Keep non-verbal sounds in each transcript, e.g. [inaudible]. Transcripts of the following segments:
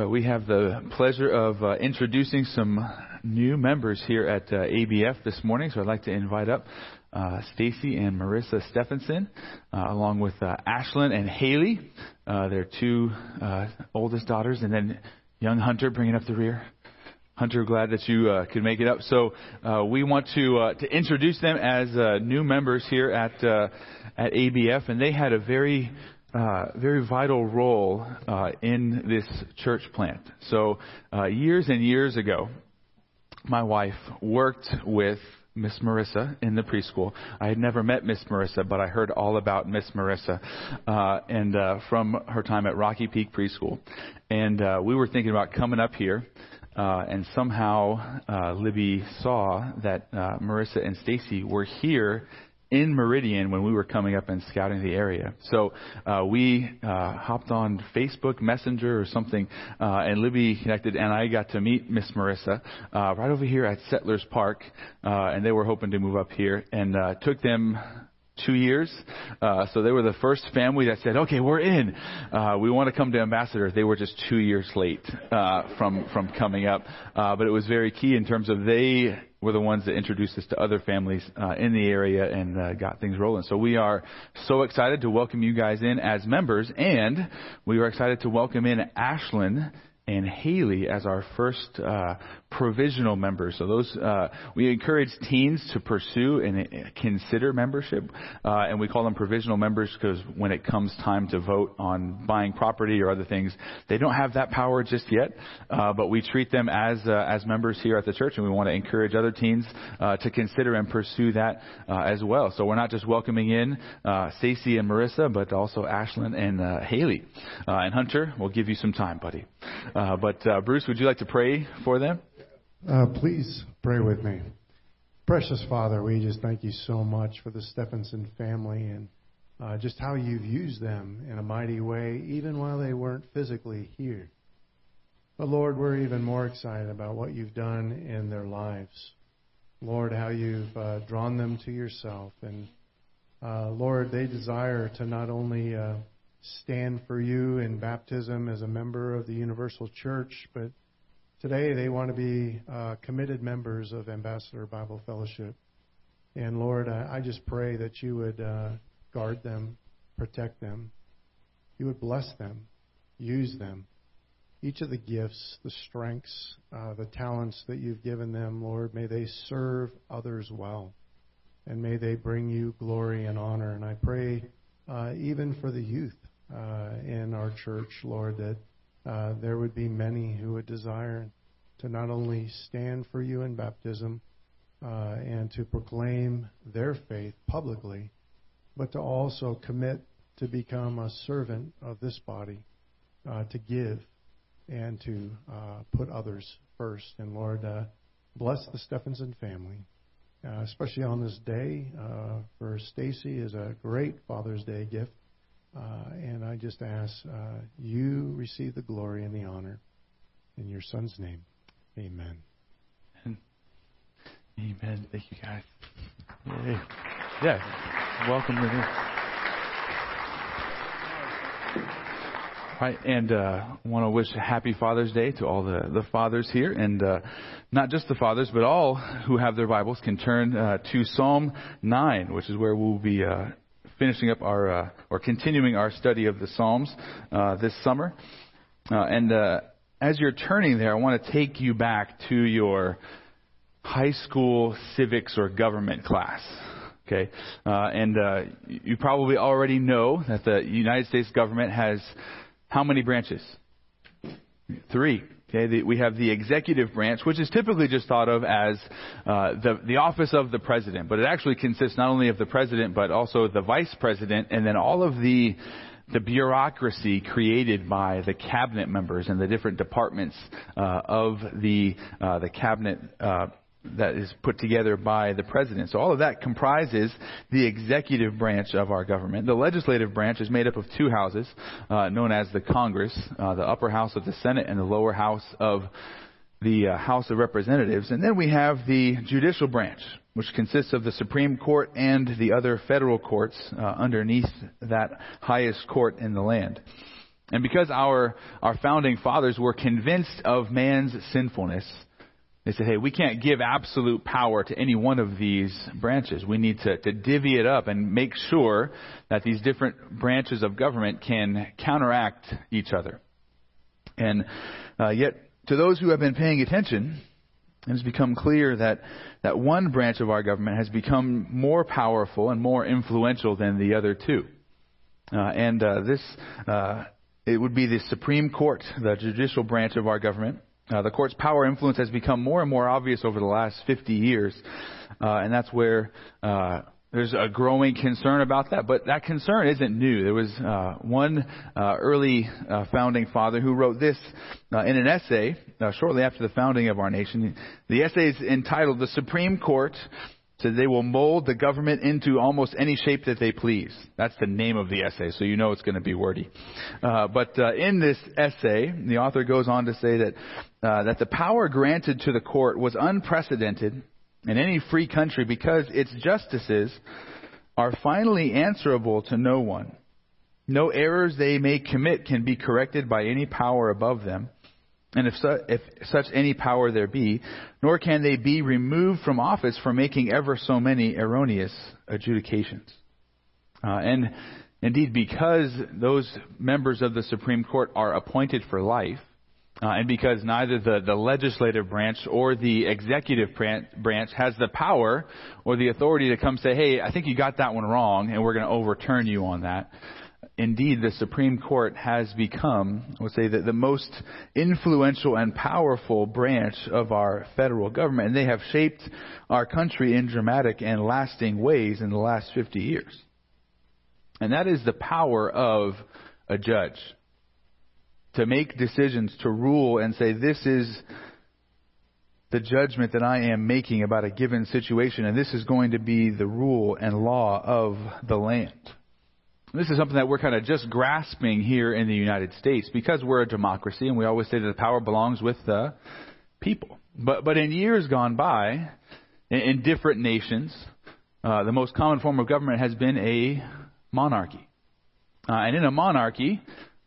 Well, we have the pleasure of uh, introducing some new members here at uh, ABF this morning. So I'd like to invite up uh, Stacy and Marissa Stephenson, uh, along with uh, Ashlyn and Haley, uh, their two oldest daughters, and then young Hunter bringing up the rear. Hunter, glad that you uh, could make it up. So uh, we want to uh, to introduce them as new members here at at ABF, and they had a very uh, very vital role uh, in this church plant. So uh, years and years ago, my wife worked with Miss Marissa in the preschool. I had never met Miss Marissa, but I heard all about Miss Marissa, uh, and uh, from her time at Rocky Peak Preschool. And uh, we were thinking about coming up here, uh, and somehow uh, Libby saw that uh, Marissa and Stacy were here in Meridian when we were coming up and scouting the area. So uh, we uh, hopped on Facebook Messenger or something, uh, and Libby connected, and I got to meet Miss Marissa uh, right over here at Settlers Park, uh, and they were hoping to move up here, and uh, took them two years. Uh, so they were the first family that said, "Okay, we're in. Uh, we want to come to Ambassador." They were just two years late uh, from from coming up, uh, but it was very key in terms of they were the ones that introduced us to other families uh, in the area and uh, got things rolling. So we are so excited to welcome you guys in as members, and we are excited to welcome in Ashlyn and Haley as our first uh, provisional members. So those uh, we encourage teens to pursue and uh, consider membership, uh, and we call them provisional members because when it comes time to vote on buying property or other things, they don't have that power just yet. Uh, but we treat them as uh, as members here at the church, and we want to encourage other teens uh, to consider and pursue that uh, as well. So we're not just welcoming in uh, Stacy and Marissa, but also Ashlyn and uh, Haley uh, and Hunter. We'll give you some time, buddy. Uh, but uh, Bruce, would you like to pray for them? Uh, please pray with me. Precious Father, we just thank you so much for the Stephenson family and uh, just how you've used them in a mighty way, even while they weren't physically here. But Lord, we're even more excited about what you've done in their lives. Lord, how you've uh, drawn them to yourself. And uh, Lord, they desire to not only uh, stand for you in baptism as a member of the Universal Church, but today they want to be uh, committed members of Ambassador Bible Fellowship. And Lord, I, I just pray that you would uh, guard them, protect them, you would bless them, use them. Each of the gifts, the strengths, uh, the talents that you've given them, Lord, may they serve others well. And may they bring you glory and honor. And I pray uh, even for the youth uh, in our church, Lord, that uh, there would be many who would desire to not only stand for you in baptism uh, and to proclaim their faith publicly, but to also commit to become a servant of this body, uh, to give and to uh, put others first. And Lord, uh, bless the Stephenson family. Especially on this day, for Stacy is a great Father's Day gift. Uh, and I just ask uh, you receive the glory and the honor in your son's name. Amen. Amen. Thank you, guys. Yay. Yeah. Welcome to this. Right, and uh, want to wish a happy Father's Day to all the, the fathers here, and uh, not just the fathers, but all who have their Bibles can turn uh, to Psalm 9, which is where we'll be uh, finishing up our uh, or continuing our study of the Psalms uh, this summer. Uh, and uh, as you're turning there, I want to take you back to your high school civics or government class. Okay, uh, and you probably already know that the United States government has how many branches? Three. Okay, the, we have the executive branch, which is typically just thought of as uh, the the office of the president, but it actually consists not only of the president but also the vice president, and then all of the the bureaucracy created by the cabinet members and the different departments uh, of the uh, the cabinet uh, that is put together by the president. So all of that comprises the executive branch of our government. The legislative branch is made up of two houses, uh, known as the Congress, uh, the upper house of the Senate and the lower house of the uh, House of Representatives. And then we have the judicial branch, which consists of the Supreme Court and the other federal courts uh, underneath that highest court in the land. And because our, our founding fathers were convinced of man's sinfulness, they said, hey, we can't give absolute power to any one of these branches. We need to, to divvy it up and make sure that these different branches of government can counteract each other. And uh, yet, to those who have been paying attention, it has become clear that, that one branch of our government has become more powerful and more influential than the other two. Uh, and uh, this, uh, it would be the Supreme Court, the judicial branch of our government. Uh, the court's power influence has become more and more obvious over the last 50 years, uh, and that's where uh, there's a growing concern about that. But that concern isn't new. There was uh, one uh, early uh, founding father who wrote this uh, in an essay uh, shortly after the founding of our nation. The essay is entitled "The Supreme Court." So they will mold the government into almost any shape that they please. That's the name of the essay, so you know it's going to be wordy. Uh, but uh, in this essay, the author goes on to say that uh, that the power granted to the court was unprecedented in any free country because its justices are finally answerable to no one. No errors they may commit can be corrected by any power above them and if, su- if such any power there be, nor can they be removed from office for making ever so many erroneous adjudications. Uh, and indeed, because those members of the Supreme Court are appointed for life, uh, and because neither the, the legislative branch or the executive branch has the power or the authority to come say, hey, I think you got that one wrong, and we're going to overturn you on that indeed the Supreme Court has become, I would say, the, the most influential and powerful branch of our federal government. And they have shaped our country in dramatic and lasting ways in the last 50 years. And that is the power of a judge. To make decisions, to rule and say, this is the judgment that I am making about a given situation, and this is going to be the rule and law of the land. This is something that we're kind of just grasping here in the United States because we're a democracy and we always say that the power belongs with the people. But, but in years gone by, in, in different nations, uh, the most common form of government has been a monarchy. Uh, and in a monarchy,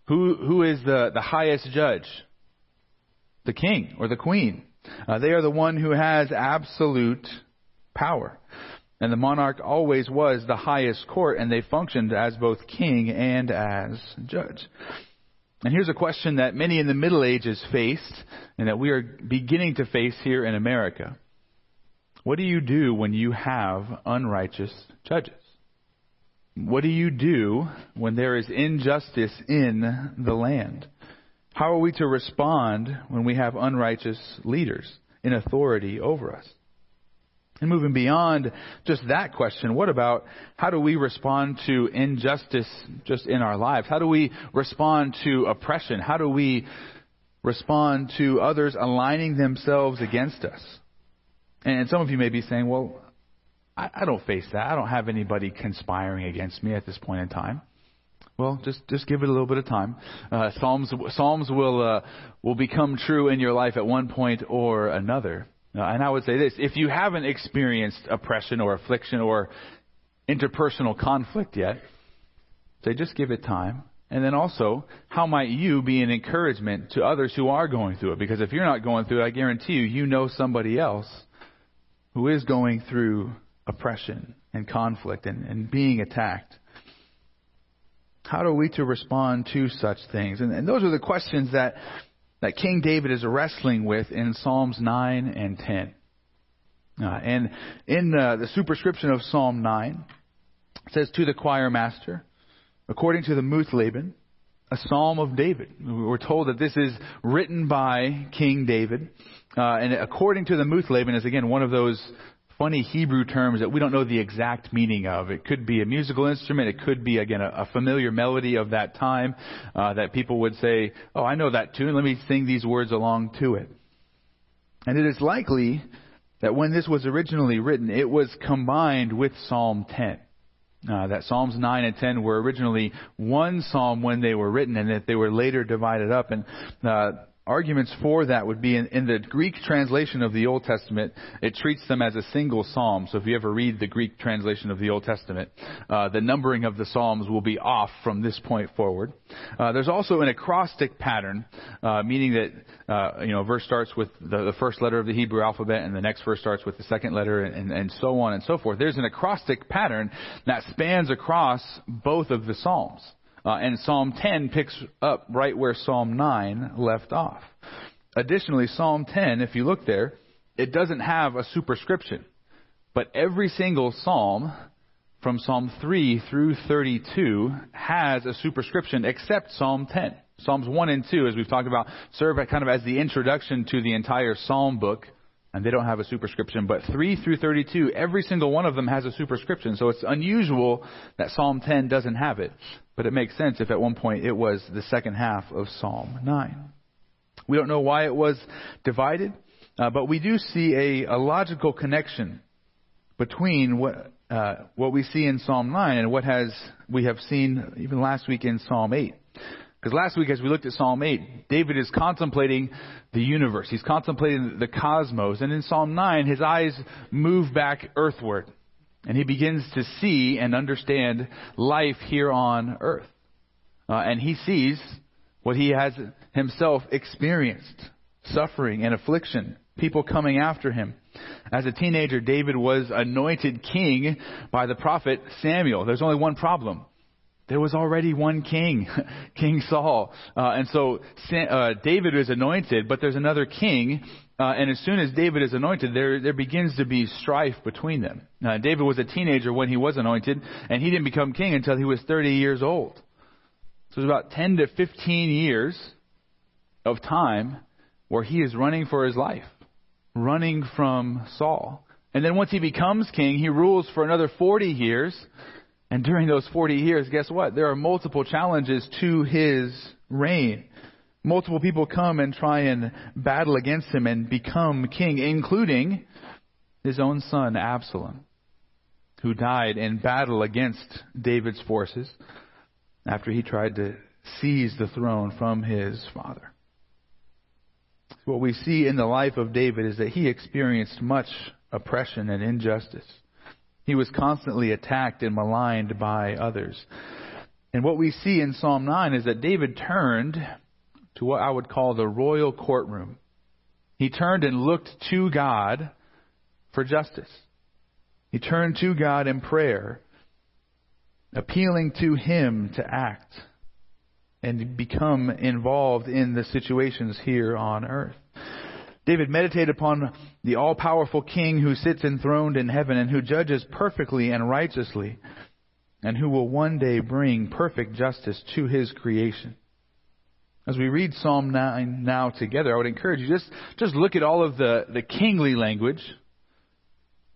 who, who is the, the highest judge? The king or the queen. Uh, they are the one who has absolute power. And the monarch always was the highest court, and they functioned as both king and as judge. And here's a question that many in the Middle Ages faced, and that we are beginning to face here in America. What do you do when you have unrighteous judges? What do you do when there is injustice in the land? How are we to respond when we have unrighteous leaders in authority over us? And moving beyond just that question, what about how do we respond to injustice just in our lives? How do we respond to oppression? How do we respond to others aligning themselves against us? And some of you may be saying, well, I, I don't face that. I don't have anybody conspiring against me at this point in time. Well, just just give it a little bit of time. Uh, Psalms Psalms will uh, will become true in your life at one point or another. Uh, and I would say this if you haven't experienced oppression or affliction or interpersonal conflict yet, say just give it time. And then also, how might you be an encouragement to others who are going through it? Because if you're not going through it, I guarantee you, you know somebody else who is going through oppression and conflict and, and being attacked. How are we to respond to such things? And, and those are the questions that that King David is wrestling with in Psalms 9 and 10. Uh, and in uh, the superscription of Psalm 9, it says, To the choir master, according to the Muth-labben, a psalm of David. We're told that this is written by King David. Uh, and according to the Muth-labben is again one of those funny Hebrew terms that we don't know the exact meaning of. It could be a musical instrument. It could be, again, a, a familiar melody of that time uh, that people would say, oh, I know that tune. Let me sing these words along to it. And it is likely that when this was originally written, it was combined with Psalm 10. Uh, that Psalms 9 and 10 were originally one psalm when they were written, and that they were later divided up. And uh, arguments for that would be in, in, the Greek translation of the Old Testament, it treats them as a single psalm. So if you ever read the Greek translation of the Old Testament, uh, the numbering of the psalms will be off from this point forward. Uh, there's also an acrostic pattern, uh, meaning that uh, you know verse starts with the, the, first letter of the Hebrew alphabet, and the next verse starts with the second letter, and, and so on and so forth. There's an acrostic pattern that spans across both of the psalms. Uh, and Psalm 10 picks up right where Psalm 9 left off. Additionally, Psalm 10, if you look there, it doesn't have a superscription. But every single psalm from Psalm 3 through 32 has a superscription except Psalm 10. Psalms 1 and 2, as we've talked about, serve kind of as the introduction to the entire psalm book and they don't have a superscription. But 3 through 32, every single one of them has a superscription. So it's unusual that Psalm 10 doesn't have it. But it makes sense if at one point it was the second half of Psalm 9. We don't know why it was divided, uh, but we do see a, a logical connection between what, uh, what we see in Psalm 9 and what has, we have seen even last week in Psalm 8. Because last week, as we looked at Psalm 8, David is contemplating the universe. He's contemplating the cosmos. And in Psalm 9, his eyes move back earthward. And he begins to see and understand life here on earth. Uh, and he sees what he has himself experienced suffering and affliction, people coming after him. As a teenager, David was anointed king by the prophet Samuel. There's only one problem there was already one king, [laughs] King Saul. Uh, and so uh, David is anointed, but there's another king. Uh, and as soon as David is anointed, there, there begins to be strife between them. Uh, David was a teenager when he was anointed, and he didn't become king until he was 30 years old. So it's about 10 to 15 years of time where he is running for his life, running from Saul. And then once he becomes king, he rules for another 40 years and during those 40 years, guess what? There are multiple challenges to his reign. Multiple people come and try and battle against him and become king, including his own son, Absalom, who died in battle against David's forces after he tried to seize the throne from his father. What we see in the life of David is that he experienced much oppression and injustice. He was constantly attacked and maligned by others. And what we see in Psalm 9 is that David turned to what I would call the royal courtroom. He turned and looked to God for justice. He turned to God in prayer, appealing to Him to act and become involved in the situations here on earth. David meditated upon the all powerful King who sits enthroned in heaven and who judges perfectly and righteously, and who will one day bring perfect justice to his creation. As we read Psalm 9 now together, I would encourage you just, just look at all of the, the kingly language.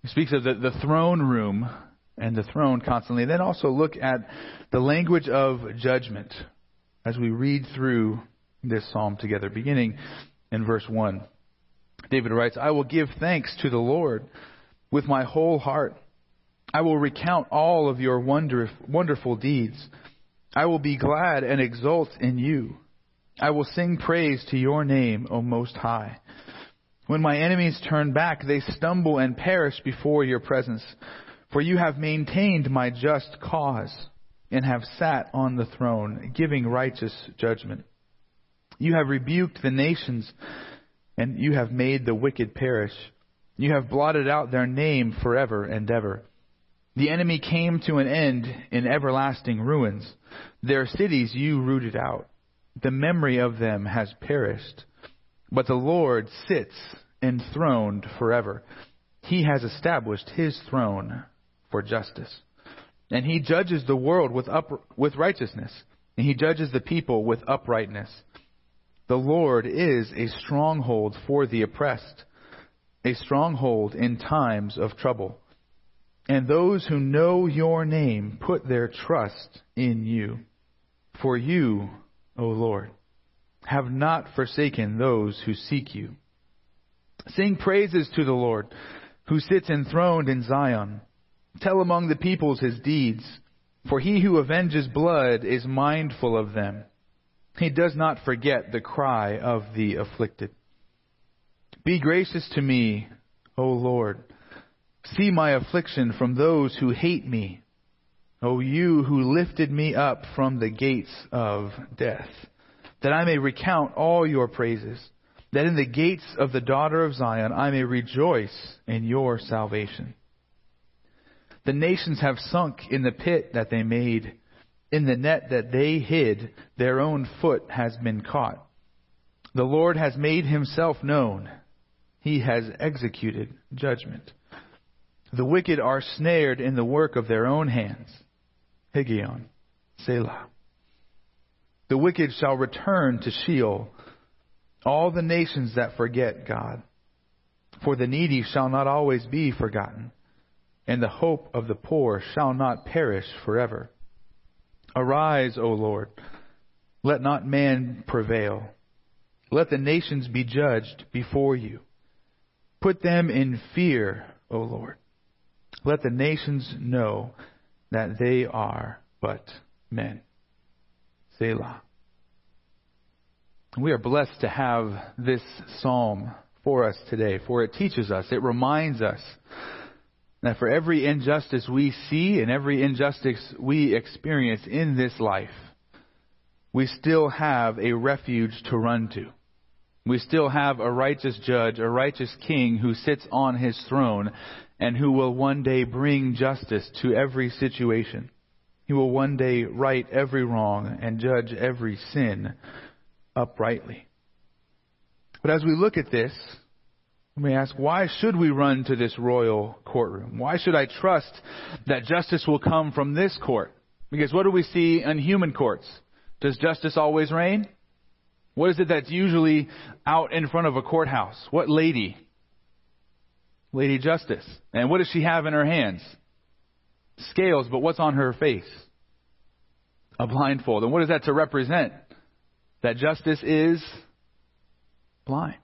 He speaks of the, the throne room and the throne constantly. And then also look at the language of judgment as we read through this psalm together, beginning in verse 1. David writes, I will give thanks to the Lord with my whole heart. I will recount all of your wonder, wonderful deeds. I will be glad and exult in you. I will sing praise to your name, O Most High. When my enemies turn back, they stumble and perish before your presence. For you have maintained my just cause and have sat on the throne, giving righteous judgment. You have rebuked the nations and you have made the wicked perish. You have blotted out their name forever and ever. The enemy came to an end in everlasting ruins. Their cities you rooted out. The memory of them has perished. But the Lord sits enthroned forever. He has established his throne for justice. And he judges the world with, up, with righteousness. And he judges the people with uprightness. The Lord is a stronghold for the oppressed, a stronghold in times of trouble. And those who know your name put their trust in you. For you, O Lord, have not forsaken those who seek you. Sing praises to the Lord, who sits enthroned in Zion. Tell among the peoples his deeds, for he who avenges blood is mindful of them. He does not forget the cry of the afflicted. Be gracious to me, O Lord. See my affliction from those who hate me. O you who lifted me up from the gates of death, that I may recount all your praises, that in the gates of the daughter of Zion I may rejoice in your salvation. The nations have sunk in the pit that they made. In the net that they hid, their own foot has been caught. The Lord has made himself known. He has executed judgment. The wicked are snared in the work of their own hands. Higgaion, Selah. The wicked shall return to Sheol, all the nations that forget God. For the needy shall not always be forgotten, and the hope of the poor shall not perish forever. Arise, O Lord. Let not man prevail. Let the nations be judged before you. Put them in fear, O Lord. Let the nations know that they are but men. Selah. We are blessed to have this psalm for us today, for it teaches us, it reminds us that for every injustice we see and every injustice we experience in this life, we still have a refuge to run to. We still have a righteous judge, a righteous king who sits on his throne and who will one day bring justice to every situation. He will one day right every wrong and judge every sin uprightly. But as we look at this, let me ask, why should we run to this royal courtroom? Why should I trust that justice will come from this court? Because what do we see in human courts? Does justice always reign? What is it that's usually out in front of a courthouse? What lady? Lady Justice. And what does she have in her hands? Scales, but what's on her face? A blindfold. And what is that to represent? That justice is blind.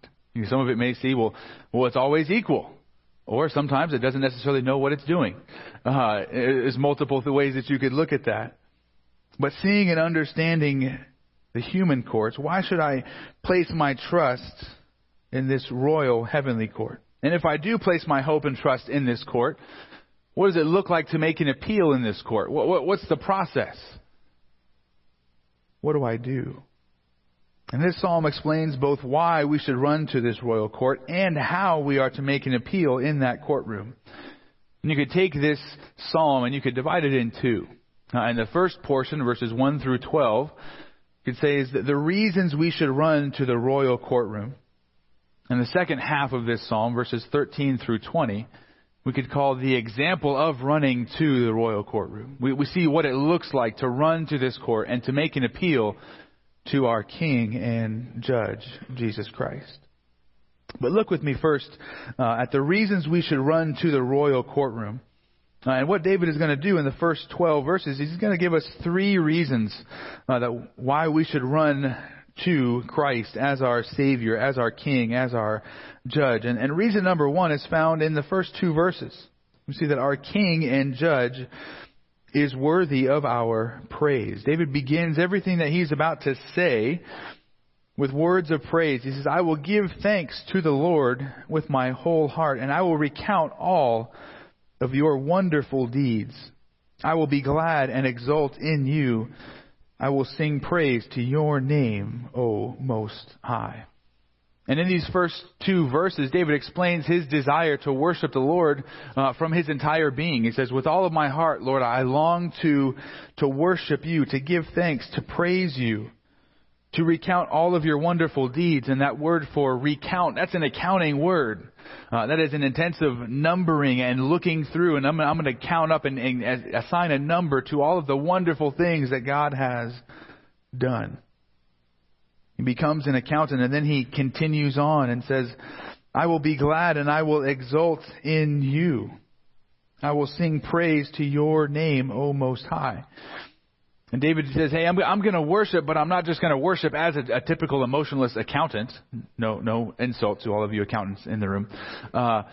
Some of it may see, well, well, it's always equal. Or sometimes it doesn't necessarily know what it's doing. Uh, there's multiple ways that you could look at that. But seeing and understanding the human courts, why should I place my trust in this royal heavenly court? And if I do place my hope and trust in this court, what does it look like to make an appeal in this court? What what's the process? What do I do? And this psalm explains both why we should run to this royal court and how we are to make an appeal in that courtroom. And you could take this psalm and you could divide it in two. Uh, in the first portion, verses 1 through 12, you could say is that the reasons we should run to the royal courtroom. And the second half of this psalm, verses 13 through 20, we could call the example of running to the royal courtroom. We, we see what it looks like to run to this court and to make an appeal to our King and Judge, Jesus Christ. But look with me first uh, at the reasons we should run to the royal courtroom. Uh, and what David is going to do in the first 12 verses, he's going to give us three reasons uh, that why we should run to Christ as our Savior, as our King, as our Judge. And, and reason number one is found in the first two verses. We see that our King and Judge is worthy of our praise. David begins everything that he's about to say with words of praise. He says, I will give thanks to the Lord with my whole heart, and I will recount all of your wonderful deeds. I will be glad and exult in you. I will sing praise to your name, O Most High. And in these first two verses, David explains his desire to worship the Lord uh, from his entire being. He says, With all of my heart, Lord, I long to, to worship you, to give thanks, to praise you, to recount all of your wonderful deeds. And that word for recount, that's an accounting word. Uh, that is an intensive numbering and looking through. And I'm, I'm going to count up and, and assign a number to all of the wonderful things that God has done. He becomes an accountant and then he continues on and says, I will be glad and I will exult in you. I will sing praise to your name, O Most High. And David says, Hey, I'm, I'm going to worship, but I'm not just going to worship as a, a, typical emotionless accountant. No, no insult to all of you accountants in the room. Uh,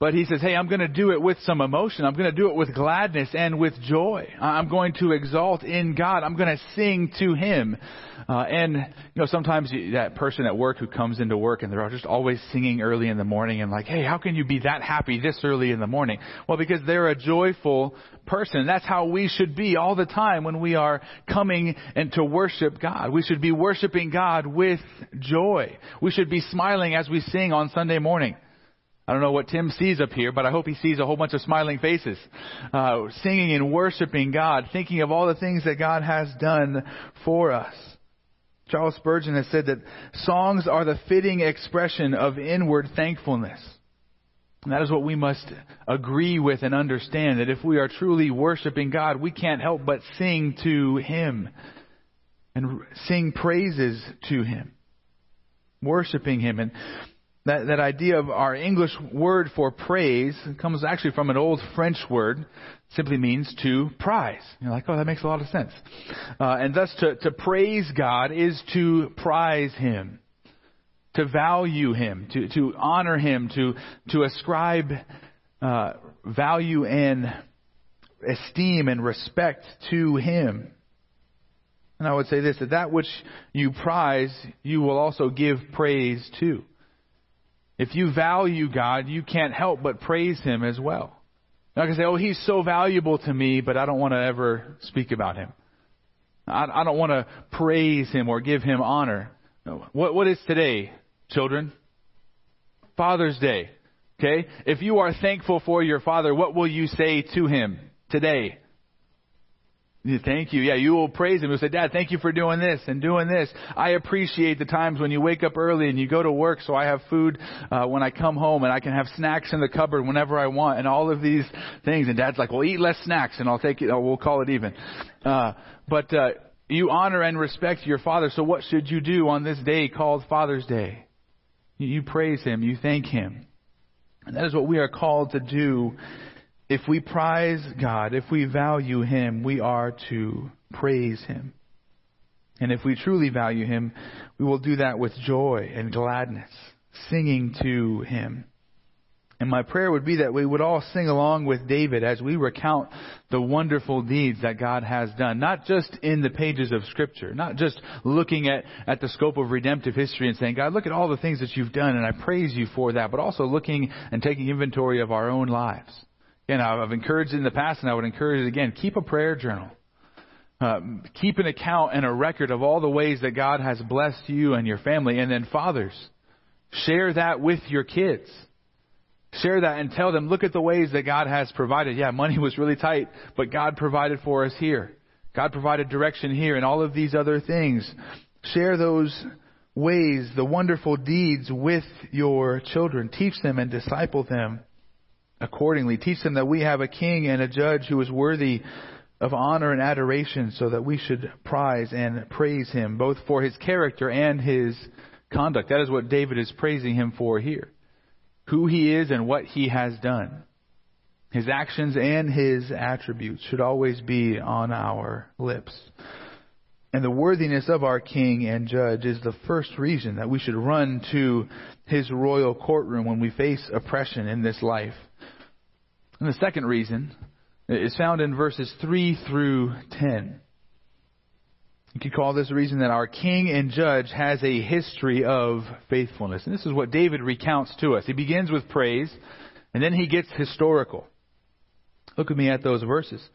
But he says, hey, I'm going to do it with some emotion. I'm going to do it with gladness and with joy. I'm going to exalt in God. I'm going to sing to Him. Uh, and, you know, sometimes that person at work who comes into work and they're just always singing early in the morning and like, hey, how can you be that happy this early in the morning? Well, because they're a joyful person. That's how we should be all the time when we are coming and to worship God. We should be worshiping God with joy. We should be smiling as we sing on Sunday morning. I don't know what Tim sees up here, but I hope he sees a whole bunch of smiling faces, uh, singing and worshiping God, thinking of all the things that God has done for us. Charles Spurgeon has said that songs are the fitting expression of inward thankfulness. And that is what we must agree with and understand that if we are truly worshiping God, we can't help but sing to Him and sing praises to Him, worshiping Him. And that, that idea of our English word for praise comes actually from an old French word, simply means to prize. You're like, oh, that makes a lot of sense. Uh, and thus, to, to praise God is to prize Him, to value Him, to, to honor Him, to, to ascribe uh, value and esteem and respect to Him. And I would say this that that which you prize, you will also give praise to. If you value God, you can't help but praise Him as well. Not going to say, oh, He's so valuable to me, but I don't want to ever speak about Him. I, I don't want to praise Him or give Him honor. What, what is today, children? Father's Day. Okay? If you are thankful for your father, what will you say to him today? Thank you. Yeah, you will praise him. You'll say, Dad, thank you for doing this and doing this. I appreciate the times when you wake up early and you go to work so I have food uh, when I come home and I can have snacks in the cupboard whenever I want and all of these things. And Dad's like, well, eat less snacks and I'll take it, we'll call it even. Uh, but uh, you honor and respect your father. So what should you do on this day called Father's Day? You praise him. You thank him. And that is what we are called to do if we prize God, if we value Him, we are to praise Him. And if we truly value Him, we will do that with joy and gladness, singing to Him. And my prayer would be that we would all sing along with David as we recount the wonderful deeds that God has done, not just in the pages of Scripture, not just looking at, at the scope of redemptive history and saying, God, look at all the things that you've done and I praise you for that, but also looking and taking inventory of our own lives Again, I've encouraged in the past, and I would encourage it again. Keep a prayer journal. Uh, keep an account and a record of all the ways that God has blessed you and your family. And then, fathers, share that with your kids. Share that and tell them, look at the ways that God has provided. Yeah, money was really tight, but God provided for us here. God provided direction here and all of these other things. Share those ways, the wonderful deeds with your children. Teach them and disciple them accordingly. Teach them that we have a king and a judge who is worthy of honor and adoration so that we should prize and praise him both for his character and his conduct. That is what David is praising him for here. Who he is and what he has done. His actions and his attributes should always be on our lips. And the worthiness of our king and judge is the first reason that we should run to his royal courtroom when we face oppression in this life. And the second reason is found in verses 3 through 10. You could call this a reason that our king and judge has a history of faithfulness. And this is what David recounts to us. He begins with praise, and then he gets historical. Look at me at those verses.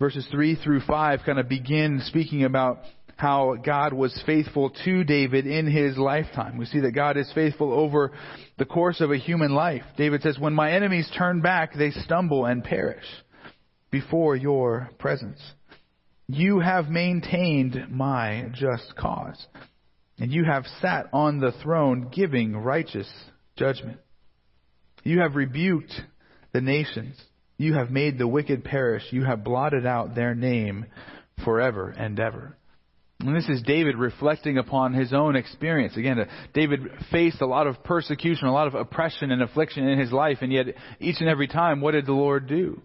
Verses 3 through 5 kind of begin speaking about how God was faithful to David in his lifetime. We see that God is faithful over the course of a human life. David says, When my enemies turn back, they stumble and perish before your presence. You have maintained my just cause, and you have sat on the throne giving righteous judgment. You have rebuked the nations. You have made the wicked perish. You have blotted out their name forever and ever. And this is David reflecting upon his own experience. Again, uh, David faced a lot of persecution, a lot of oppression and affliction in his life, and yet each and every time, what did the Lord do?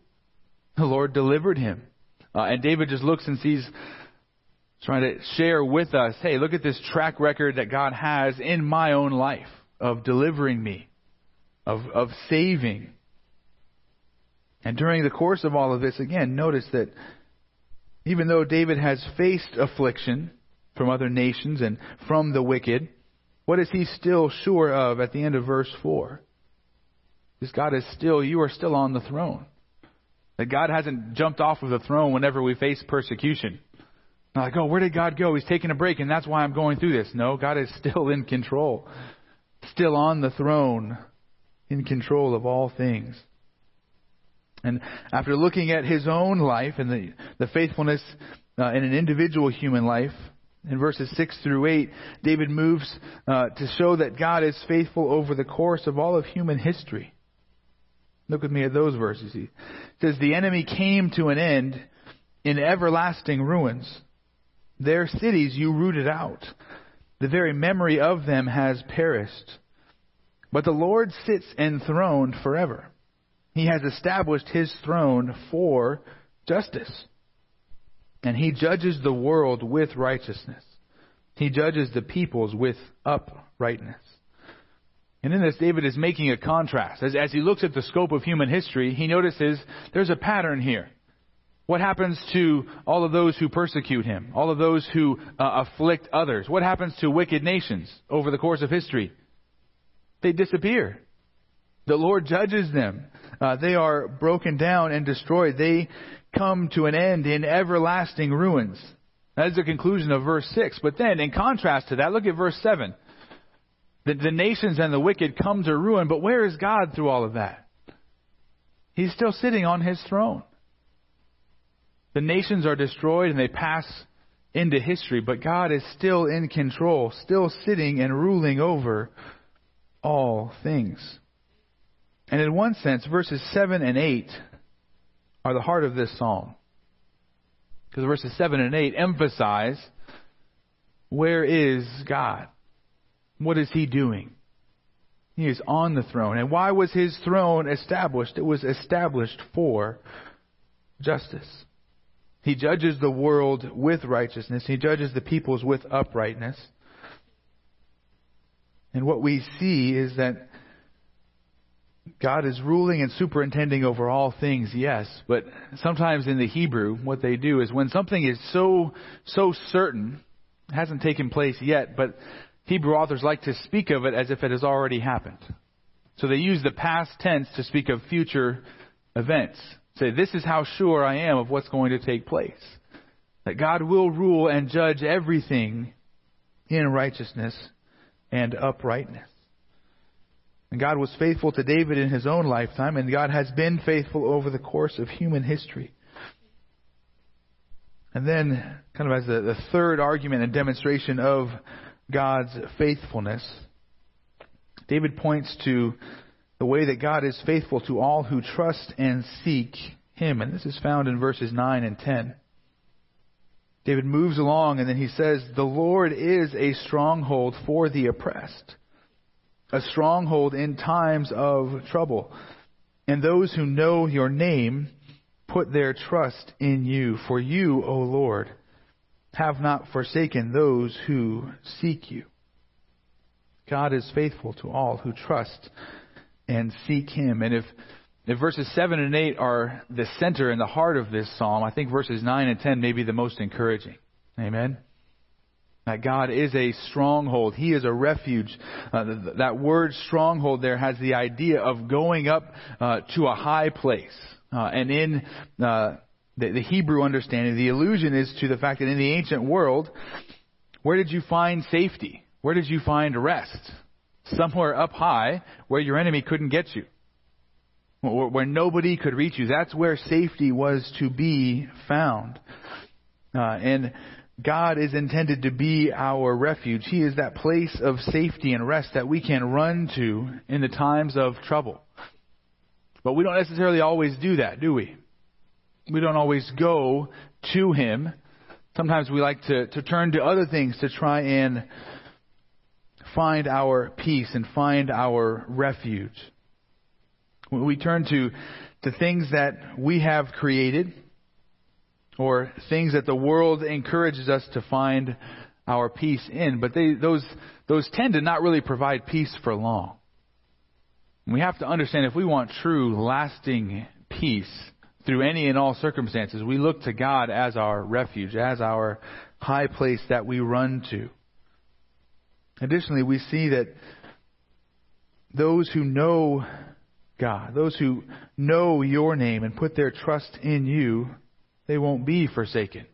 The Lord delivered him. Uh, and David just looks and sees, trying to share with us, hey, look at this track record that God has in my own life of delivering me, of, of saving. And during the course of all of this, again, notice that even though David has faced affliction from other nations and from the wicked, what is he still sure of at the end of verse 4? Because God is still, you are still on the throne. That God hasn't jumped off of the throne whenever we face persecution. Not like, oh, where did God go? He's taking a break and that's why I'm going through this. No, God is still in control. Still on the throne, in control of all things. And after looking at his own life and the, the faithfulness uh, in an individual human life, in verses 6 through 8, David moves uh, to show that God is faithful over the course of all of human history. Look with me at those verses. He says, The enemy came to an end in everlasting ruins. Their cities you rooted out. The very memory of them has perished. But the Lord sits enthroned forever. He has established his throne for justice. And he judges the world with righteousness. He judges the peoples with uprightness. And in this, David is making a contrast. As, as he looks at the scope of human history, he notices there's a pattern here. What happens to all of those who persecute him? All of those who uh, afflict others? What happens to wicked nations over the course of history? They disappear. The Lord judges them. Uh, they are broken down and destroyed. They come to an end in everlasting ruins. That is the conclusion of verse 6. But then, in contrast to that, look at verse 7. The, the nations and the wicked come to ruin, but where is God through all of that? He's still sitting on his throne. The nations are destroyed and they pass into history, but God is still in control, still sitting and ruling over all things. And in one sense, verses 7 and 8 are the heart of this psalm. Because verses 7 and 8 emphasize where is God? What is He doing? He is on the throne. And why was His throne established? It was established for justice. He judges the world with righteousness. He judges the peoples with uprightness. And what we see is that God is ruling and superintending over all things, yes, but sometimes in the Hebrew, what they do is when something is so, so certain, hasn't taken place yet, but Hebrew authors like to speak of it as if it has already happened. So they use the past tense to speak of future events. Say, this is how sure I am of what's going to take place. That God will rule and judge everything in righteousness and uprightness. And God was faithful to David in his own lifetime, and God has been faithful over the course of human history. And then, kind of as the, the third argument and demonstration of God's faithfulness, David points to the way that God is faithful to all who trust and seek Him. And this is found in verses 9 and 10. David moves along and then he says, The Lord is a stronghold for the oppressed, a stronghold in times of trouble. And those who know your name put their trust in you. For you, O Lord, have not forsaken those who seek you. God is faithful to all who trust and seek Him. And if if verses 7 and 8 are the center and the heart of this psalm, I think verses 9 and 10 may be the most encouraging. Amen? That God is a stronghold. He is a refuge. Uh, that word stronghold there has the idea of going up uh, to a high place. Uh, and in uh, the, the Hebrew understanding, the allusion is to the fact that in the ancient world, where did you find safety? Where did you find rest? Somewhere up high where your enemy couldn't get you where nobody could reach you. That's where safety was to be found. Uh, and God is intended to be our refuge. He is that place of safety and rest that we can run to in the times of trouble. But we don't necessarily always do that, do we? We don't always go to Him. Sometimes we like to, to turn to other things to try and find our peace and find our refuge. We turn to, to things that we have created or things that the world encourages us to find our peace in, but they, those, those tend to not really provide peace for long. We have to understand if we want true, lasting peace through any and all circumstances, we look to God as our refuge, as our high place that we run to. Additionally, we see that those who know God, those who know your name and put their trust in you, they won't be forsaken.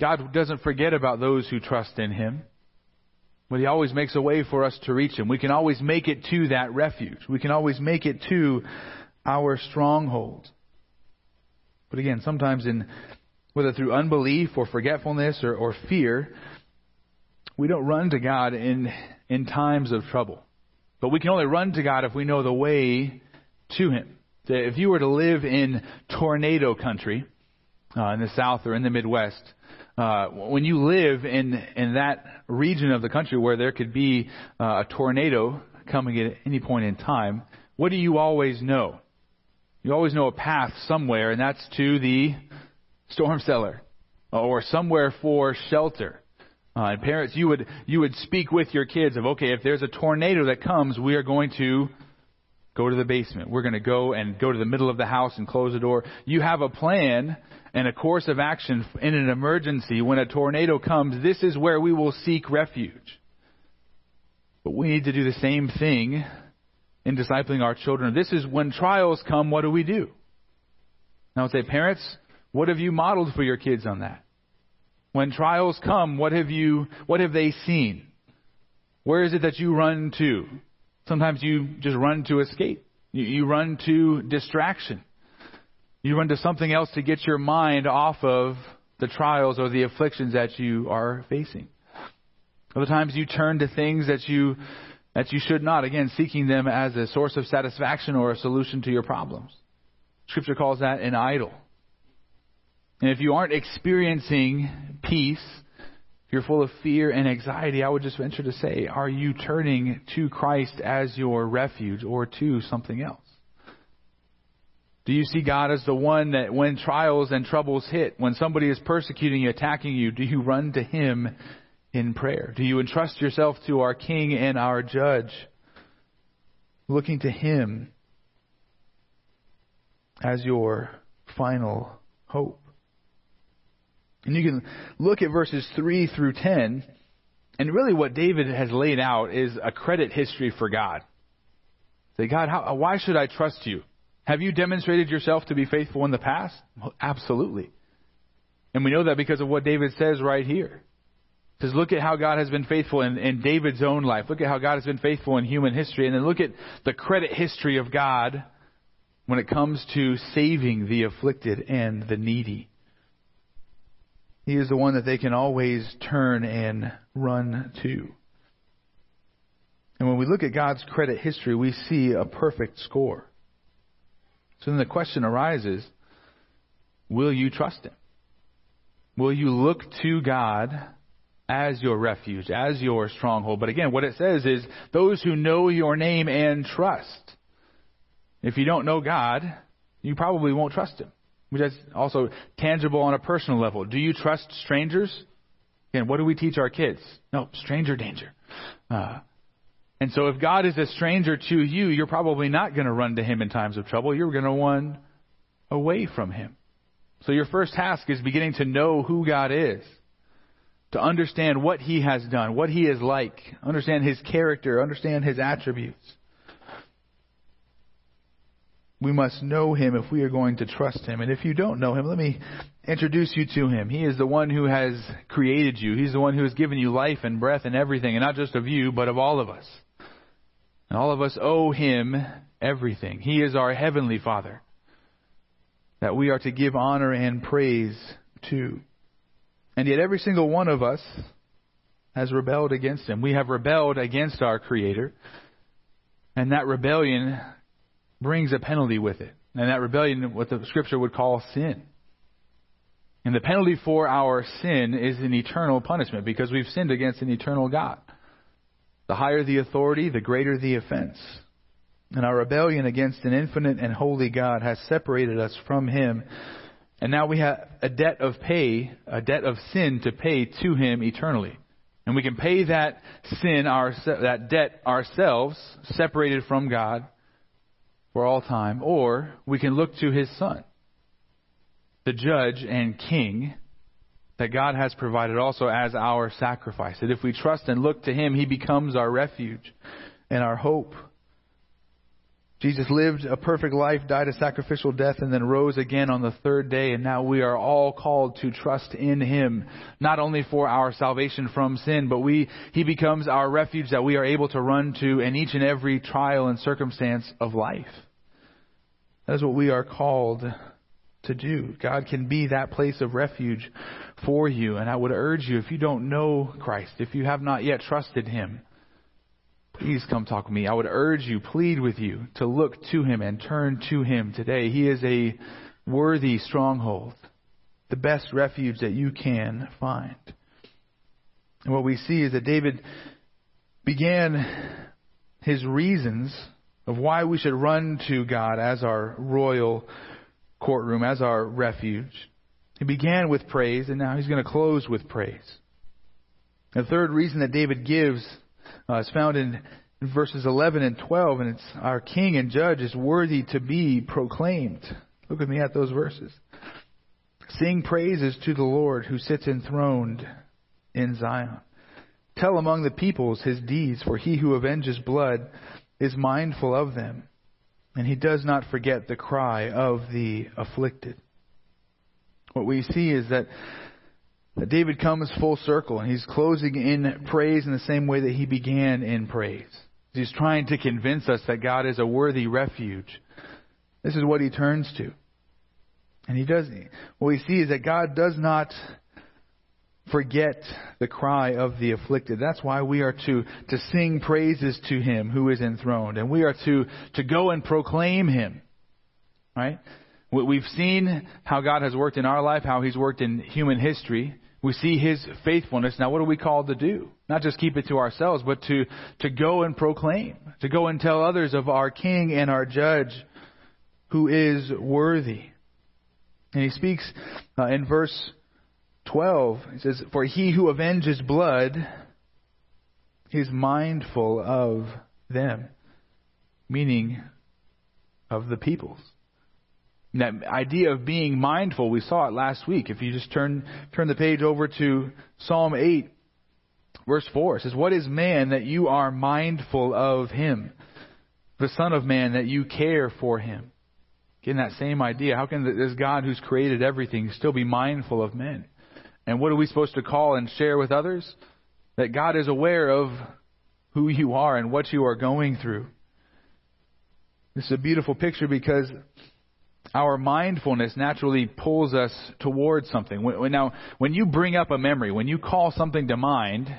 God doesn't forget about those who trust in Him, but He always makes a way for us to reach Him. We can always make it to that refuge. We can always make it to our stronghold. But again, sometimes in whether through unbelief or forgetfulness or, or fear, we don't run to God in in times of trouble. But we can only run to God if we know the way to Him. If you were to live in tornado country, uh, in the South or in the Midwest, uh, when you live in in that region of the country where there could be uh, a tornado coming at any point in time, what do you always know? You always know a path somewhere, and that's to the storm cellar or somewhere for shelter. Uh, and parents, you would you would speak with your kids of okay, if there's a tornado that comes, we are going to go to the basement. We're going to go and go to the middle of the house and close the door. You have a plan and a course of action in an emergency when a tornado comes. This is where we will seek refuge. But we need to do the same thing in discipling our children. This is when trials come, what do we do? Now, say, parents, what have you modeled for your kids on that? When trials come, what have you, what have they seen? Where is it that you run to? Sometimes you just run to escape. You, you run to distraction. You run to something else to get your mind off of the trials or the afflictions that you are facing. Other times you turn to things that you that you should not, again, seeking them as a source of satisfaction or a solution to your problems. Scripture calls that an idol. And if you aren't experiencing peace, you're full of fear and anxiety, I would just venture to say, are you turning to Christ as your refuge or to something else? Do you see God as the one that when trials and troubles hit, when somebody is persecuting you, attacking you, do you run to Him in prayer? Do you entrust yourself to our King and our Judge, looking to Him as your final hope? And you can look at verses 3 through 10, and really what David has laid out is a credit history for God. Say, God, how, why should I trust you? Have you demonstrated yourself to be faithful in the past? Well, absolutely. And we know that because of what David says right here. He says, look at how God has been faithful in, in David's own life. Look at how God has been faithful in human history. And then look at the credit history of God when it comes to saving the afflicted and the needy. He is the one that they can always turn and run to. And when we look at God's credit history, we see a perfect score. So then the question arises will you trust Him? Will you look to God as your refuge, as your stronghold? But again, what it says is those who know your name and trust. If you don't know God, you probably won't trust Him which is also tangible on a personal level. Do you trust strangers? Again, what do we teach our kids? No, stranger danger. Uh, and so if God is a stranger to you, you're probably not going to run to him in times of trouble. You're going to run away from him. So your first task is beginning to know who God is, to understand what he has done, what he is like, understand his character, understand his attributes. We must know him if we are going to trust him. And if you don't know him, let me introduce you to him. He is the one who has created you. He's the one who has given you life and breath and everything, and not just of you, but of all of us. And all of us owe him everything. He is our heavenly Father that we are to give honor and praise to. And yet every single one of us has rebelled against him. We have rebelled against our Creator. And that rebellion brings a penalty with it. And that rebellion, what the scripture would call sin. And the penalty for our sin is an eternal punishment because we've sinned against an eternal God. The higher the authority, the greater the offense. And our rebellion against an infinite and holy God has separated us from Him. And now we have a debt of pay, a debt of sin to pay to Him eternally. And we can pay that sin, our, that debt ourselves, separated from God for all time, or we can look to His Son, the judge and king that God has provided also as our sacrifice. That if we trust and look to Him, He becomes our refuge and our hope. Jesus lived a perfect life, died a sacrificial death, and then rose again on the third day. And now we are all called to trust in Him, not only for our salvation from sin, but we, He becomes our refuge that we are able to run to in each and every trial and circumstance of life. That is what we are called to do. God can be that place of refuge for you. And I would urge you, if you don't know Christ, if you have not yet trusted Him, please come talk with me. I would urge you, plead with you to look to him and turn to him today. He is a worthy stronghold, the best refuge that you can find. And what we see is that David began his reasons of why we should run to God as our royal courtroom, as our refuge. He began with praise, and now he's going to close with praise. The third reason that David gives uh, is found in verses 11 and 12, and it's our King and Judge is worthy to be proclaimed. Look with me at those verses. Sing praises to the Lord who sits enthroned in Zion. Tell among the peoples his deeds, for he who avenges blood is mindful of them, and he does not forget the cry of the afflicted. What we see is that that David comes full circle and he's closing in praise in the same way that he began in praise. He's trying to convince us that God is a worthy refuge. This is what he turns to. And he does what we see is that God does not forget the cry of the afflicted. That's why we are to, to sing praises to him who is enthroned. And we are to, to go and proclaim him. Right? We've seen how God has worked in our life, how he's worked in human history. We see his faithfulness. Now, what are we called to do? Not just keep it to ourselves, but to, to go and proclaim, to go and tell others of our King and our Judge who is worthy. And he speaks uh, in verse 12. He says, For he who avenges blood is mindful of them, meaning of the peoples. That idea of being mindful, we saw it last week. If you just turn turn the page over to Psalm 8, verse 4, it says, What is man that you are mindful of him? The Son of Man that you care for him. Getting that same idea. How can this God who's created everything still be mindful of men? And what are we supposed to call and share with others? That God is aware of who you are and what you are going through. This is a beautiful picture because our mindfulness naturally pulls us towards something. Now, when you bring up a memory, when you call something to mind,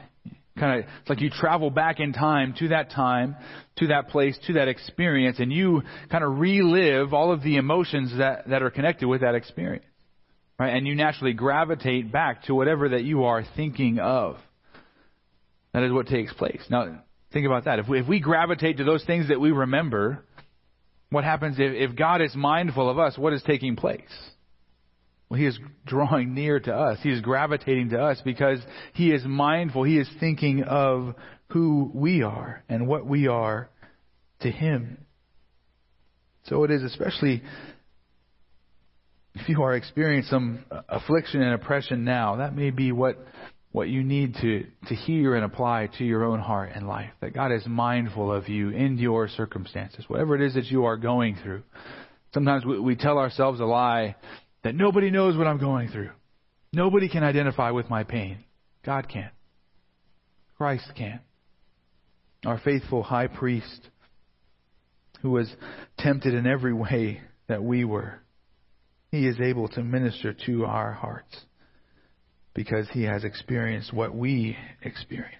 kind of it's like you travel back in time to that time, to that place, to that experience, and you kind of relive all of the emotions that, that are connected with that experience. Right? And you naturally gravitate back to whatever that you are thinking of. That is what takes place. Now, think about that. If we, if we gravitate to those things that we remember, what happens if, if God is mindful of us? What is taking place? Well, He is drawing near to us. He is gravitating to us because He is mindful. He is thinking of who we are and what we are to Him. So it is especially if you are experiencing some affliction and oppression now, that may be what what you need to, to hear and apply to your own heart and life. That God is mindful of you in your circumstances, whatever it is that you are going through. Sometimes we, we tell ourselves a lie that nobody knows what I'm going through. Nobody can identify with my pain. God can. Christ can. Our faithful high priest who was tempted in every way that we were. He is able to minister to our hearts because he has experienced what we experience.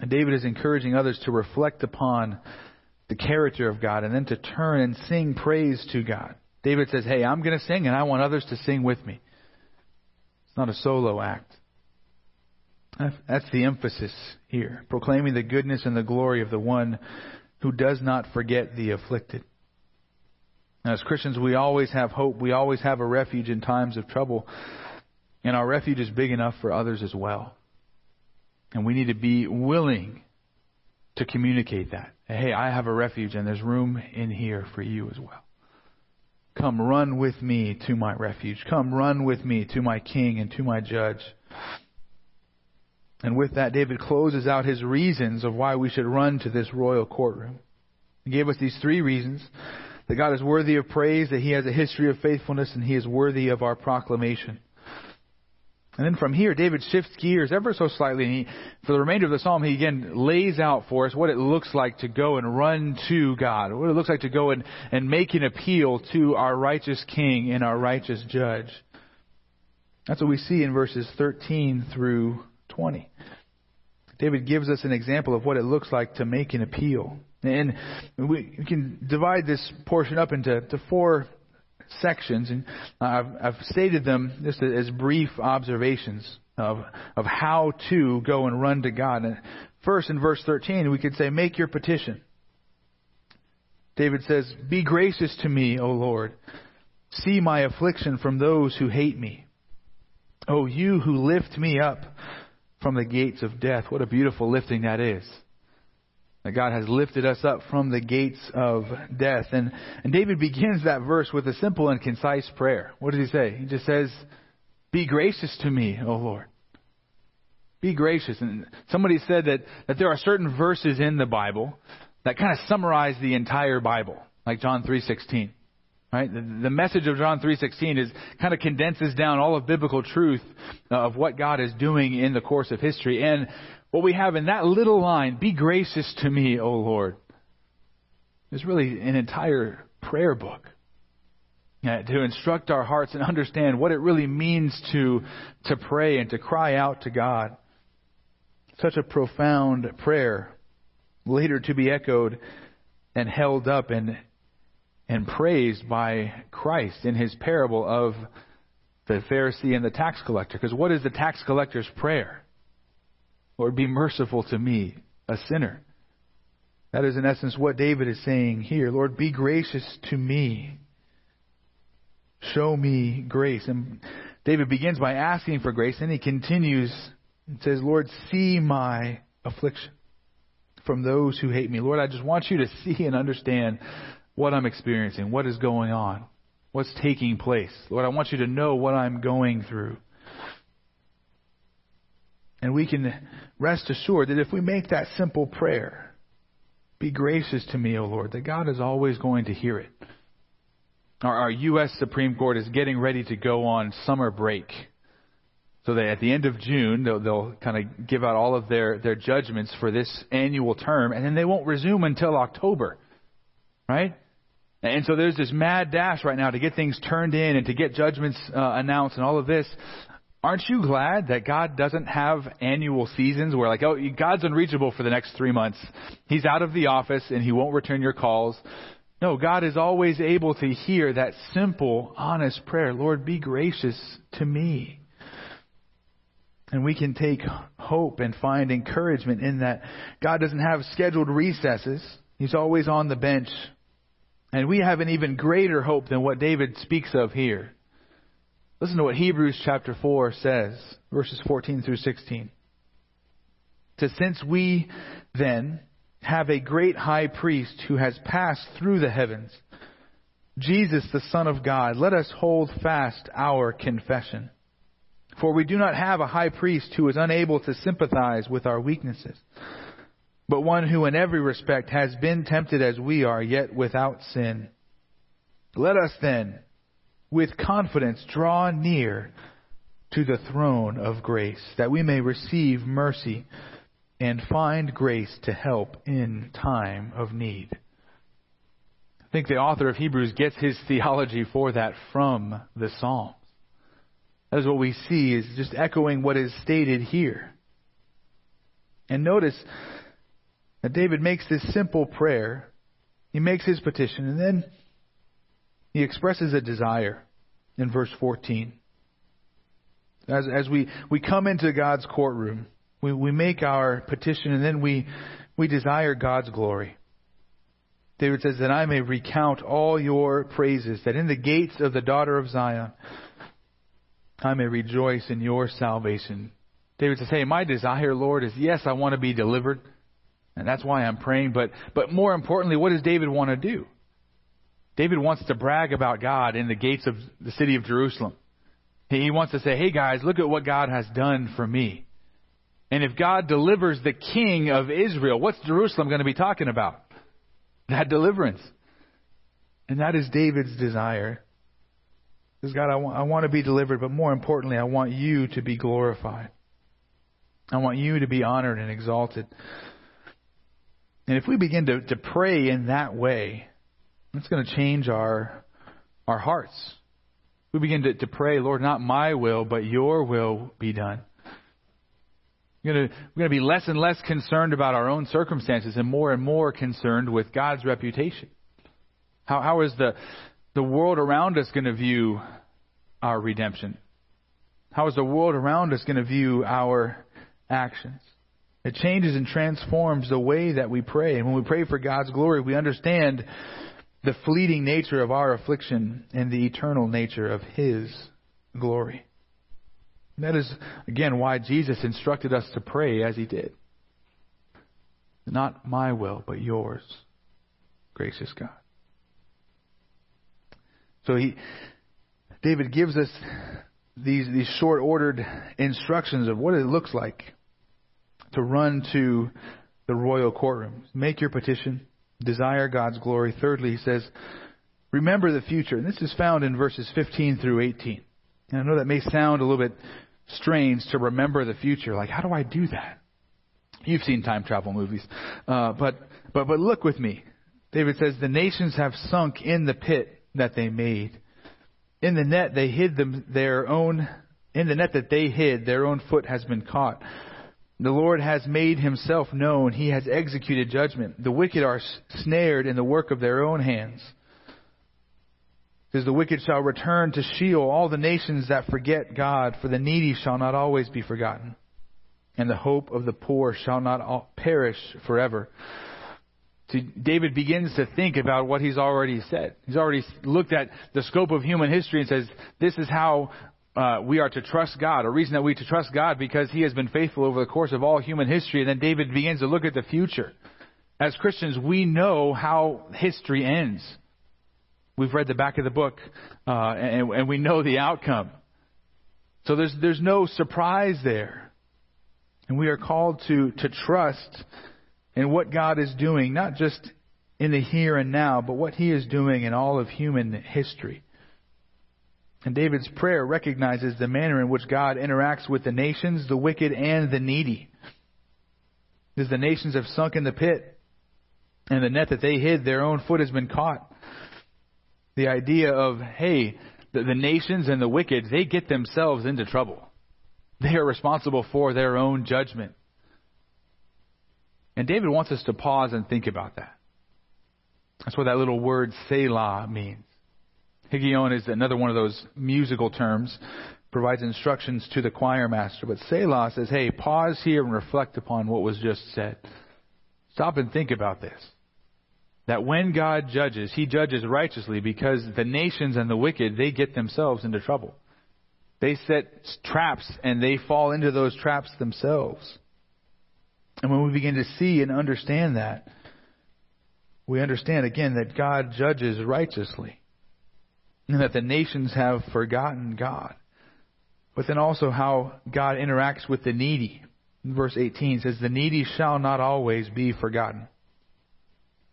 And David is encouraging others to reflect upon the character of God and then to turn and sing praise to God. David says, Hey, I'm going to sing and I want others to sing with me. It's not a solo act. That's the emphasis here, proclaiming the goodness and the glory of the one who does not forget the afflicted. Now, as Christians, we always have hope. We always have a refuge in times of trouble. And our refuge is big enough for others as well. And we need to be willing to communicate that. Hey, I have a refuge and there's room in here for you as well. Come run with me to my refuge. Come run with me to my king and to my judge. And with that, David closes out his reasons of why we should run to this royal courtroom. He gave us these three reasons that God is worthy of praise, that He has a history of faithfulness, and He is worthy of our proclamation. And then from here, David shifts gears ever so slightly. And he, for the remainder of the psalm, he again lays out for us what it looks like to go and run to God, what it looks like to go and, and make an appeal to our righteous King and our righteous Judge. That's what we see in verses 13 through 20. David gives us an example of what it looks like to make an appeal. And we, we can divide this portion up into four sections, and I've, I've stated them just as brief observations of, of how to go and run to God. And first, in verse 13, we could say, Make your petition. David says, Be gracious to me, O Lord. See my affliction from those who hate me. O you who lift me up from the gates of death. What a beautiful lifting that is that God has lifted us up from the gates of death. And, and David begins that verse with a simple and concise prayer. What does he say? He just says, Be gracious to me, O Lord. Be gracious. And somebody said that, that there are certain verses in the Bible that kind of summarize the entire Bible, like John 3.16. Right? The, the message of John 3.16 is kind of condenses down all of biblical truth uh, of what God is doing in the course of history. And what we have in that little line, be gracious to me, O Lord, is really an entire prayer book. To instruct our hearts and understand what it really means to, to pray and to cry out to God. Such a profound prayer, later to be echoed and held up and, and praised by Christ in his parable of the Pharisee and the tax collector. Because what is the tax collector's prayer? Lord, be merciful to me, a sinner. That is, in essence, what David is saying here. Lord, be gracious to me. Show me grace. And David begins by asking for grace, and he continues and says, Lord, see my affliction from those who hate me. Lord, I just want you to see and understand what I'm experiencing, what is going on, what's taking place. Lord, I want you to know what I'm going through. And we can rest assured that if we make that simple prayer, be gracious to me, O Lord, that God is always going to hear it. Our, our U.S. Supreme Court is getting ready to go on summer break. So that at the end of June, they'll, they'll kind of give out all of their, their judgments for this annual term, and then they won't resume until October. Right? And so there's this mad dash right now to get things turned in and to get judgments uh, announced and all of this. Aren't you glad that God doesn't have annual seasons where, like, oh, God's unreachable for the next three months? He's out of the office and he won't return your calls. No, God is always able to hear that simple, honest prayer Lord, be gracious to me. And we can take hope and find encouragement in that God doesn't have scheduled recesses. He's always on the bench. And we have an even greater hope than what David speaks of here. Listen to what Hebrews chapter 4 says, verses 14 through 16. To since we then have a great high priest who has passed through the heavens, Jesus the Son of God, let us hold fast our confession. For we do not have a high priest who is unable to sympathize with our weaknesses, but one who in every respect has been tempted as we are, yet without sin. Let us then, with confidence draw near to the throne of grace, that we may receive mercy and find grace to help in time of need. I think the author of Hebrews gets his theology for that from the Psalms. That is what we see is just echoing what is stated here. And notice that David makes this simple prayer. He makes his petition and then he expresses a desire in verse 14. As, as we, we come into God's courtroom, we, we make our petition and then we, we desire God's glory. David says, That I may recount all your praises, that in the gates of the daughter of Zion I may rejoice in your salvation. David says, Hey, my desire, Lord, is yes, I want to be delivered. And that's why I'm praying. But, but more importantly, what does David want to do? David wants to brag about God in the gates of the city of Jerusalem. He wants to say, Hey guys, look at what God has done for me. And if God delivers the king of Israel, what's Jerusalem going to be talking about? That deliverance. And that is David's desire. Because God, I want, I want to be delivered, but more importantly, I want you to be glorified. I want you to be honored and exalted. And if we begin to, to pray in that way, it's going to change our, our hearts. We begin to, to pray, Lord, not my will, but your will be done. We're going, to, we're going to be less and less concerned about our own circumstances and more and more concerned with God's reputation. How, how is the, the world around us going to view our redemption? How is the world around us going to view our actions? It changes and transforms the way that we pray. And when we pray for God's glory, we understand the fleeting nature of our affliction and the eternal nature of His glory. That is, again, why Jesus instructed us to pray as He did. Not my will, but yours, gracious God. So he, David gives us these, these short ordered instructions of what it looks like to run to the royal courtroom. Make your petition, desire God's glory. Thirdly, he says, remember the future. And this is found in verses 15 through 18. And I know that may sound a little bit strange to remember the future. Like, how do I do that? You've seen time travel movies. Uh, but, but, but look with me. David says, the nations have sunk in the pit that they made. In the net they hid them their own in the net that they hid their own foot has been caught. The Lord has made himself known. He has executed judgment. The wicked are snared in the work of their own hands. Because the wicked shall return to Sheol, all the nations that forget God, for the needy shall not always be forgotten, and the hope of the poor shall not perish forever. See, David begins to think about what he's already said. He's already looked at the scope of human history and says, this is how uh, we are to trust God. A reason that we to trust God because He has been faithful over the course of all human history. And then David begins to look at the future. As Christians, we know how history ends. We've read the back of the book, uh, and, and we know the outcome. So there's there's no surprise there, and we are called to to trust in what God is doing, not just in the here and now, but what He is doing in all of human history. And David's prayer recognizes the manner in which God interacts with the nations, the wicked, and the needy. As the nations have sunk in the pit, and the net that they hid, their own foot has been caught. The idea of, hey, the, the nations and the wicked, they get themselves into trouble. They are responsible for their own judgment. And David wants us to pause and think about that. That's what that little word Selah means. Higgaion is another one of those musical terms, provides instructions to the choir master. But Selah says, hey, pause here and reflect upon what was just said. Stop and think about this. That when God judges, He judges righteously because the nations and the wicked, they get themselves into trouble. They set traps and they fall into those traps themselves. And when we begin to see and understand that, we understand again that God judges righteously and that the nations have forgotten God. But then also how God interacts with the needy. Verse 18 says, The needy shall not always be forgotten,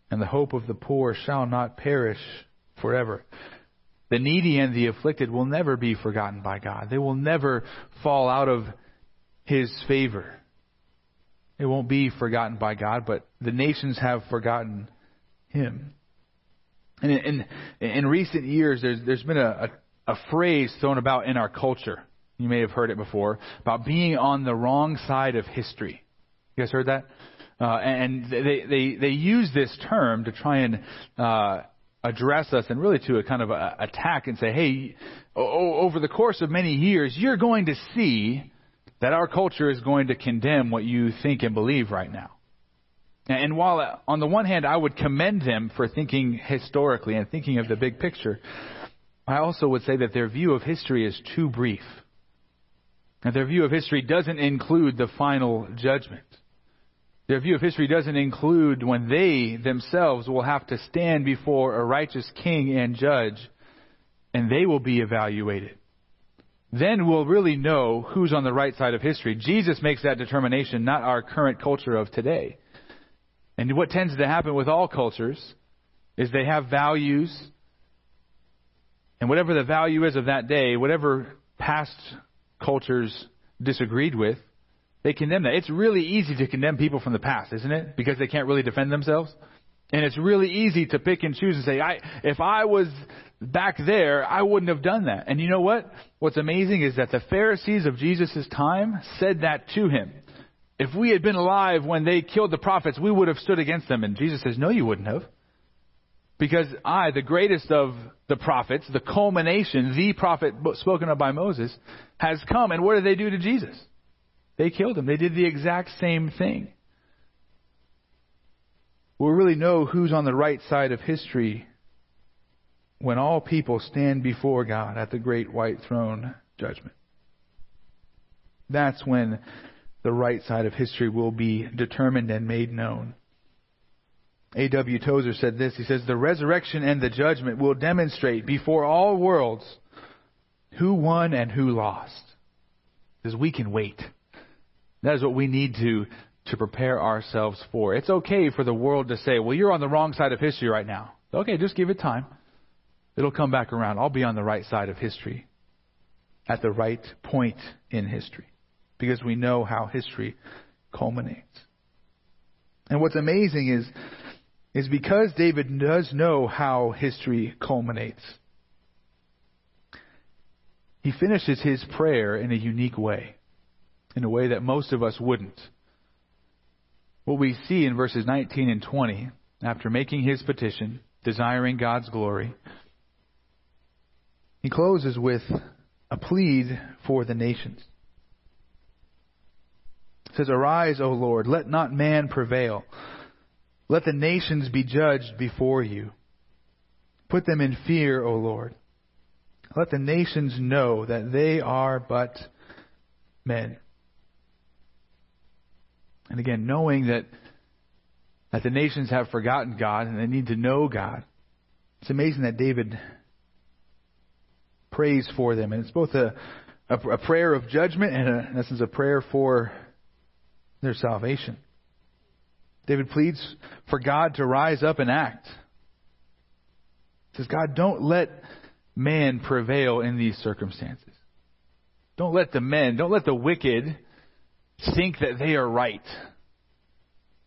and the hope of the poor shall not perish forever. The needy and the afflicted will never be forgotten by God. They will never fall out of His favor. It won't be forgotten by God, but the nations have forgotten Him. And in, in, in recent years, there's, there's been a, a, a phrase thrown about in our culture. You may have heard it before about being on the wrong side of history. You guys heard that? Uh, and they, they, they use this term to try and uh, address us and really to a kind of a, attack and say, hey, o- over the course of many years, you're going to see that our culture is going to condemn what you think and believe right now. And while uh, on the one hand I would commend them for thinking historically and thinking of the big picture, I also would say that their view of history is too brief. And their view of history doesn't include the final judgment. Their view of history doesn't include when they themselves will have to stand before a righteous king and judge, and they will be evaluated. Then we'll really know who's on the right side of history. Jesus makes that determination, not our current culture of today. And what tends to happen with all cultures is they have values, and whatever the value is of that day, whatever past cultures disagreed with, they condemn that. It's really easy to condemn people from the past, isn't it? Because they can't really defend themselves. And it's really easy to pick and choose and say, I, if I was back there, I wouldn't have done that. And you know what? What's amazing is that the Pharisees of Jesus' time said that to him. If we had been alive when they killed the prophets, we would have stood against them. And Jesus says, No, you wouldn't have. Because I, the greatest of the prophets, the culmination, the prophet spoken of by Moses, has come. And what did they do to Jesus? They killed him. They did the exact same thing. We'll really know who's on the right side of history when all people stand before God at the great white throne judgment. That's when the right side of history will be determined and made known. A.W. Tozer said this. He says, The resurrection and the judgment will demonstrate before all worlds who won and who lost. Because we can wait. That is what we need to, to prepare ourselves for. It's okay for the world to say, well, you're on the wrong side of history right now. Okay, just give it time. It'll come back around. I'll be on the right side of history at the right point in history because we know how history culminates. And what's amazing is, is because David does know how history culminates, he finishes his prayer in a unique way in a way that most of us wouldn't. What we see in verses 19 and 20, after making his petition, desiring God's glory, he closes with a plead for the nations. Says, Arise, O Lord, let not man prevail. Let the nations be judged before you. Put them in fear, O Lord. Let the nations know that they are but men. And again, knowing that, that the nations have forgotten God and they need to know God. It's amazing that David prays for them. And it's both a, a, a prayer of judgment and, a, in essence, a prayer for their salvation. David pleads for God to rise up and act. He says, God, don't let man prevail in these circumstances. Don't let the men, don't let the wicked think that they are right.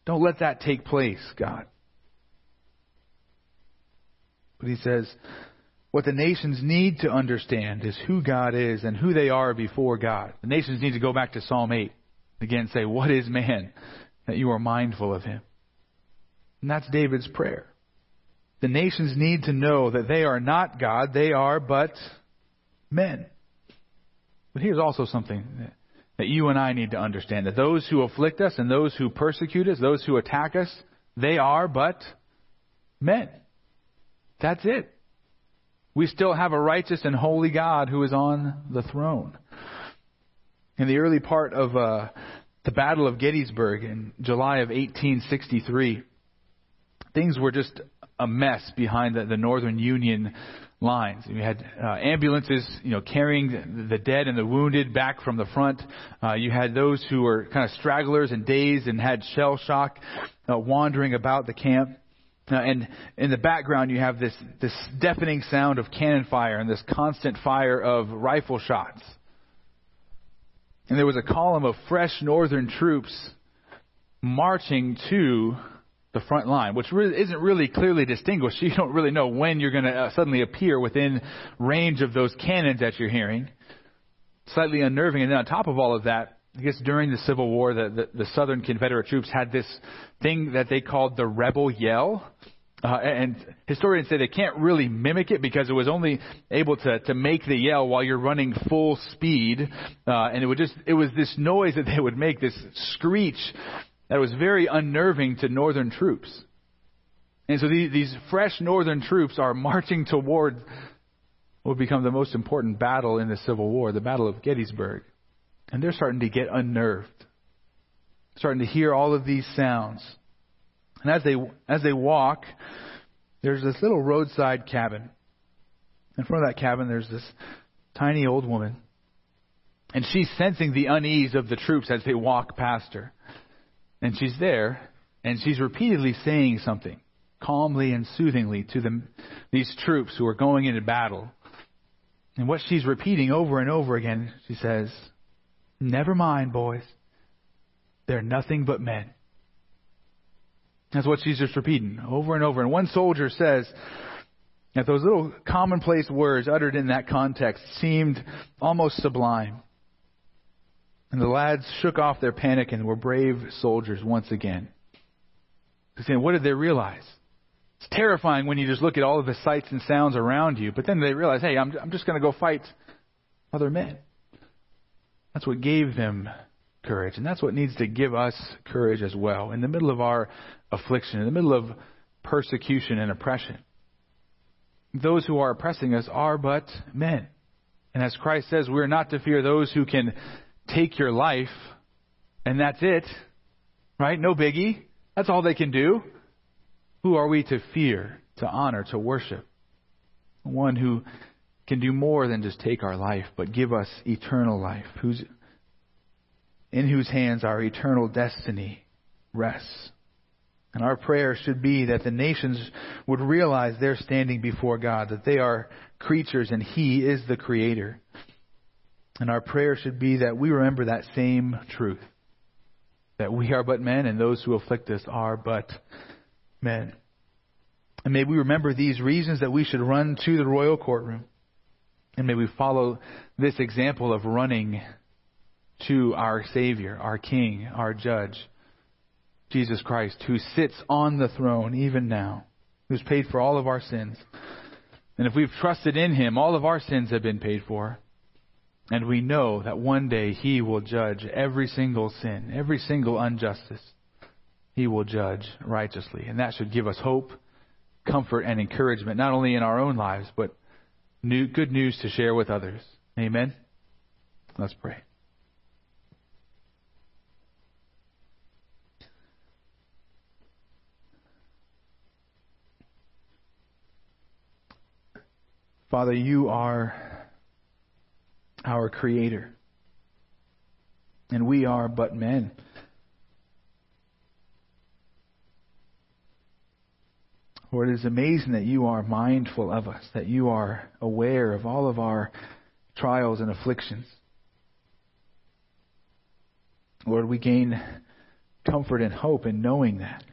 Don't let that take place, God. But he says, what the nations need to understand is who God is and who they are before God. The nations need to go back to Psalm 8. Again, say, What is man that you are mindful of him? And that's David's prayer. The nations need to know that they are not God, they are but men. But here's also something that you and I need to understand that those who afflict us and those who persecute us, those who attack us, they are but men. That's it. We still have a righteous and holy God who is on the throne. In the early part of uh, the Battle of Gettysburg in July of 1863, things were just a mess behind the, the Northern Union lines. We had uh, ambulances, you know, carrying the dead and the wounded back from the front. Uh, you had those who were kind of stragglers and dazed and had shell shock, uh, wandering about the camp. Uh, and in the background, you have this this deafening sound of cannon fire and this constant fire of rifle shots. And there was a column of fresh northern troops marching to the front line, which really isn't really clearly distinguished. [laughs] You don't really know when you're going to uh, suddenly appear within range of those cannons that you're hearing. Slightly unnerving. And then on top of all of that, I guess during the Civil War, the, the, the Southern Confederate troops had this thing that they called the rebel yell. Uh, and historians say they can't really mimic it because it was only able to, to make the yell while you're running full speed. Uh, and it would just, it was this noise that they would make, this screech that was very unnerving to northern troops. And so these, these fresh northern troops are marching toward what would become the most important battle in the Civil War, the Battle of Gettysburg. And they're starting to get unnerved, starting to hear all of these sounds. And as they, as they walk, there's this little roadside cabin. In front of that cabin, there's this tiny old woman. And she's sensing the unease of the troops as they walk past her. And she's there, and she's repeatedly saying something calmly and soothingly to them, these troops who are going into battle. And what she's repeating over and over again, she says, Never mind, boys. They're nothing but men. That's what she's just repeating over and over. And one soldier says that those little commonplace words uttered in that context seemed almost sublime. And the lads shook off their panic and were brave soldiers once again. Saying, what did they realize? It's terrifying when you just look at all of the sights and sounds around you, but then they realize, hey, I'm, I'm just going to go fight other men. That's what gave them courage, and that's what needs to give us courage as well in the middle of our affliction, in the middle of persecution and oppression. Those who are oppressing us are but men. And as Christ says, we are not to fear those who can take your life, and that's it. Right? No biggie. That's all they can do. Who are we to fear, to honor, to worship? One who can do more than just take our life, but give us eternal life, who's, in whose hands our eternal destiny rests. And our prayer should be that the nations would realize they're standing before God, that they are creatures and He is the Creator. And our prayer should be that we remember that same truth that we are but men and those who afflict us are but men. And may we remember these reasons that we should run to the royal courtroom. And may we follow this example of running to our Savior, our King, our Judge, Jesus Christ, who sits on the throne even now, who's paid for all of our sins. And if we've trusted in Him, all of our sins have been paid for. And we know that one day He will judge every single sin, every single injustice. He will judge righteously. And that should give us hope, comfort, and encouragement, not only in our own lives, but new, good news to share with others. Amen? Let's pray. Father, you are our Creator, and we are but men. Lord, it is amazing that you are mindful of us, that you are aware of all of our trials and afflictions. Lord, we gain comfort and hope in knowing that.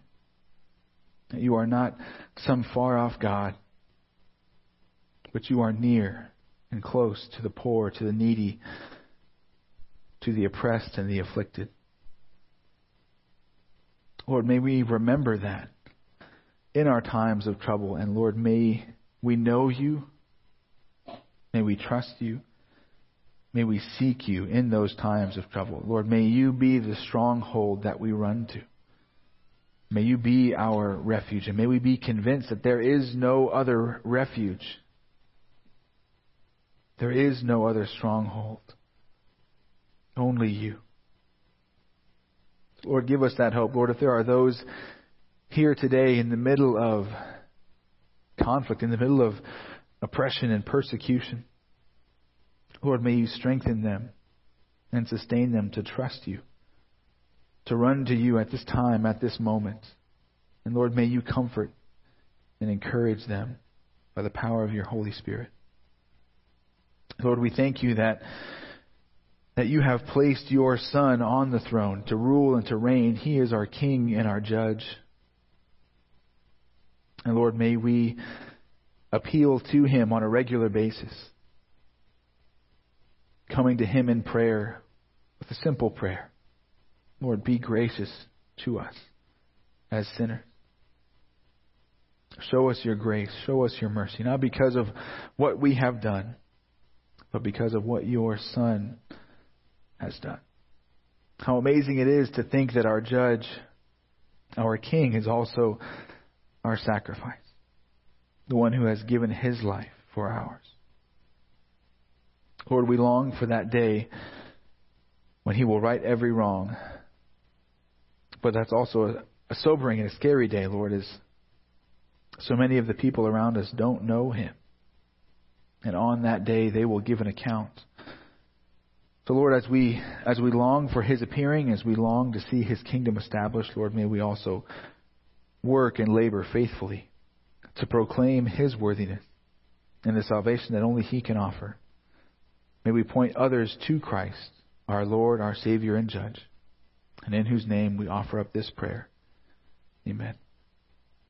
That you are not some far off God, but you are near and close to the poor, to the needy, to the oppressed and the afflicted. Lord, may we remember that in our times of trouble. And Lord, may we know you. May we trust you. May we seek you in those times of trouble. Lord, may you be the stronghold that we run to. May you be our refuge, and may we be convinced that there is no other refuge. There is no other stronghold. Only you. Lord, give us that hope. Lord, if there are those here today in the middle of conflict, in the middle of oppression and persecution. Lord, may you strengthen them and sustain them to trust you, to run to you at this time, at this moment. And Lord, may you comfort and encourage them by the power of your Holy Spirit. Lord, we thank you that that you have placed your Son on the throne to rule and to reign. He is our King and our Judge. And Lord, may we appeal to Him on a regular basis, coming to Him in prayer with a simple prayer. Lord, be gracious to us as sinners. Show us your grace. Show us your mercy. Not because of what we have done, but because of what your Son has done. How amazing it is to think that our judge, our King, is also our sacrifice, the one who has given his life for ours. Lord, we long for that day when He will right every wrong. But that's also a, a sobering and a scary day, Lord, as so many of the people around us don't know Him. And on that day, they will give an account. So, Lord, as we as we long for His appearing, as we long to see His kingdom established, Lord, may we also work and labor faithfully to proclaim His worthiness and the salvation that only He can offer. May we point others to Christ, our Lord, our Savior, and Judge, and in whose name we offer up this prayer. Amen.